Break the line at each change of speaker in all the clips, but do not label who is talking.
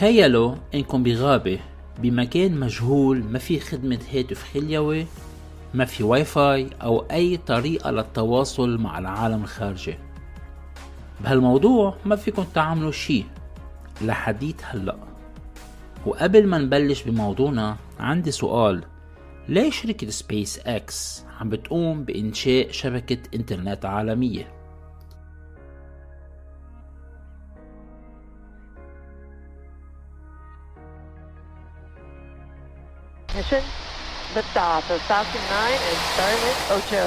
تخيلوا انكم بغابة بمكان مجهول ما في خدمة هاتف خليوي ما في واي فاي أو أي طريقة للتواصل مع العالم الخارجي. بهالموضوع ما فيكم تعملوا شي لحديت هلأ. وقبل ما نبلش بموضوعنا عندي سؤال. ليش شركة سبيس إكس عم بتقوم بإنشاء شبكة إنترنت عالمية؟
Mission liftoff of Falcon 9 and Starlink Ocho.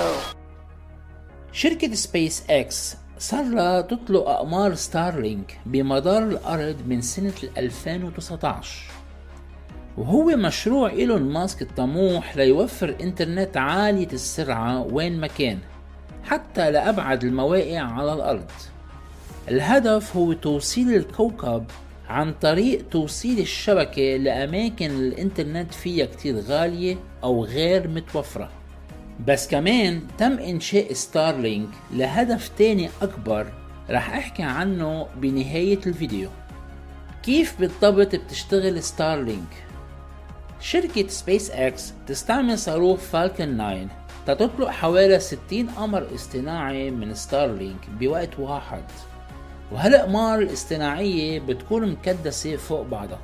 شركة سبيس إكس لها تطلق أقمار Starlink بمدار الأرض من سنة 2019 وهو مشروع إيلون ماسك الطموح ليوفر إنترنت عالية السرعة وين ما كان حتى لأبعد المواقع على الأرض الهدف هو توصيل الكوكب عن طريق توصيل الشبكة لأماكن الإنترنت فيها كتير غالية أو غير متوفرة. بس كمان تم إنشاء ستارلينك لهدف تاني أكبر رح أحكي عنه بنهاية الفيديو. كيف بالضبط بتشتغل ستارلينك شركة سبيس إكس تستعمل صاروخ فالكن 9 تطلق حوالي 60 قمر اصطناعي من ستارلينك بوقت واحد. وهالأقمار الاصطناعية بتكون مكدسة فوق بعضها.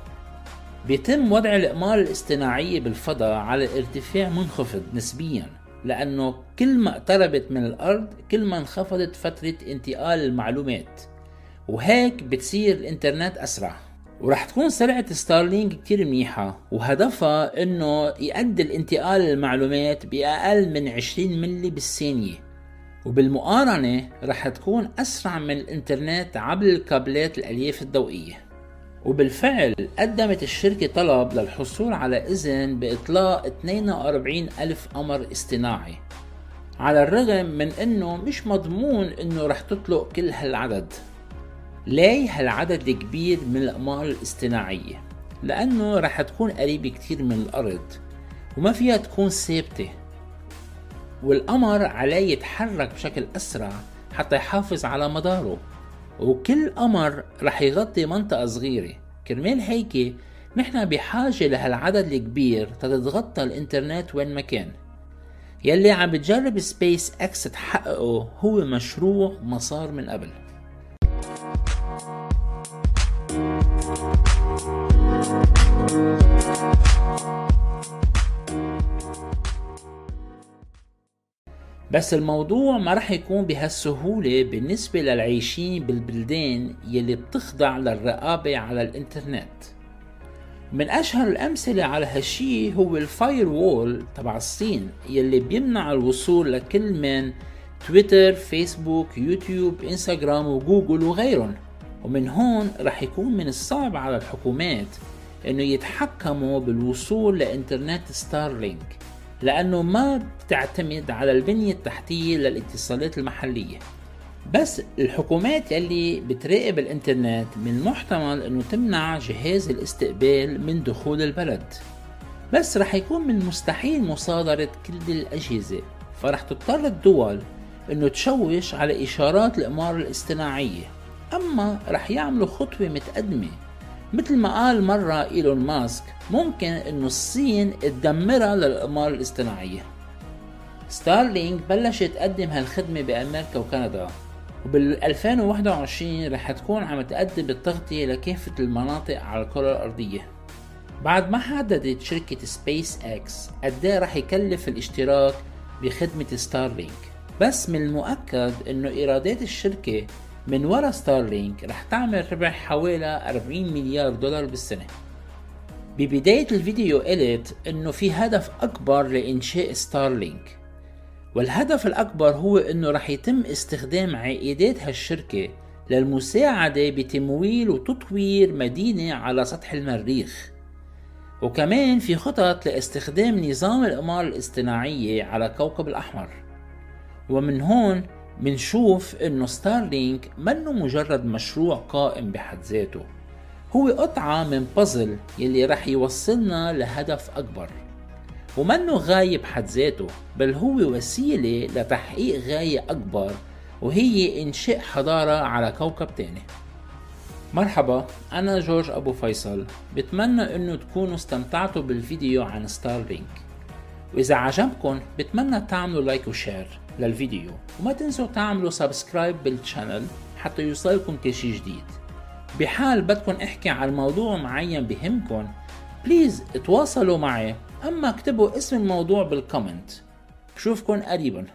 بيتم وضع الأقمار الاصطناعية بالفضاء على ارتفاع منخفض نسبيا لأنه كل ما اقتربت من الأرض كل ما انخفضت فترة انتقال المعلومات. وهيك بتصير الإنترنت أسرع. ورح تكون سرعة ستارلينك كتير منيحة وهدفها إنه يؤدي الانتقال المعلومات بأقل من 20 ملي بالثانية. وبالمقارنة رح تكون أسرع من الإنترنت عبر الكابلات الألياف الضوئية. وبالفعل قدمت الشركة طلب للحصول على إذن بإطلاق 42 ألف قمر اصطناعي على الرغم من أنه مش مضمون أنه رح تطلق كل هالعدد. ليه هالعدد الكبير من الأقمار الاصطناعية؟ لأنه رح تكون قريبة كتير من الأرض وما فيها تكون ثابتة. والقمر عليه يتحرك بشكل أسرع حتى يحافظ على مداره. وكل قمر رح يغطي منطقة صغيرة. كرمال هيك نحن بحاجة لهالعدد الكبير تتغطى الإنترنت وين ما كان. يلي عم بتجرب سبيس إكس تحققه هو مشروع ما صار من قبل. بس الموضوع ما رح يكون بهالسهولة بالنسبة للعايشين بالبلدان يلي بتخضع للرقابة على الإنترنت. من أشهر الأمثلة على هالشي هو ال firewall تبع الصين يلي بيمنع الوصول لكل من تويتر، فيسبوك، يوتيوب، إنستغرام وجوجل وغيرهم. ومن هون رح يكون من الصعب على الحكومات إنه يتحكموا بالوصول لإنترنت ستارلينك. لأنه ما بتعتمد على البنية التحتية للاتصالات المحلية. بس الحكومات يلي بتراقب الإنترنت من المحتمل إنه تمنع جهاز الاستقبال من دخول البلد. بس رح يكون من المستحيل مصادرة كل الأجهزة. فرح تضطر الدول إنه تشوش على إشارات الاقمار الاصطناعية. أما رح يعملوا خطوة متقدمة مثل ما قال مرة إيلون ماسك ممكن إنه الصين تدمرها للأقمار الاصطناعية. ستارلينك بلشت تقدم هالخدمة بأمريكا وكندا وبال 2021 رح تكون عم تقدم التغطية لكافة المناطق على الكرة الأرضية. بعد ما حددت شركة سبيس إكس قد رح يكلف الاشتراك بخدمة ستارلينك بس من المؤكد إنه إيرادات الشركة من ورا ستارلينك رح تعمل ربح حوالي 40 مليار دولار بالسنة. ببداية الفيديو قلت إنه في هدف أكبر لإنشاء ستارلينك والهدف الأكبر هو أنه رح يتم استخدام عائدات هالشركة للمساعدة بتمويل وتطوير مدينة على سطح المريخ. وكمان في خطط لاستخدام نظام الأقمار الاصطناعية على كوكب الأحمر. ومن هون منشوف إنه ستارلينك منه مجرد مشروع قائم بحد ذاته. هو قطعة من بازل يلي رح يوصلنا لهدف أكبر. ومنه غاية بحد ذاته بل هو وسيلة لتحقيق غاية أكبر وهي إنشاء حضارة على كوكب تاني. مرحبا أنا جورج أبو فيصل. بتمنى أنه تكونوا استمتعتوا بالفيديو عن ستارلينك وإذا عجبكم بتمنى تعملوا like و share للفيديو. وما تنسوا تعملوا subscribe بال channel حتى يوصلكم كل شي جديد. بحال بدكم احكي عن موضوع معين بهمكم please تواصلوا معي. أما اكتبوا اسم الموضوع بال comment بشوفكن قريبا.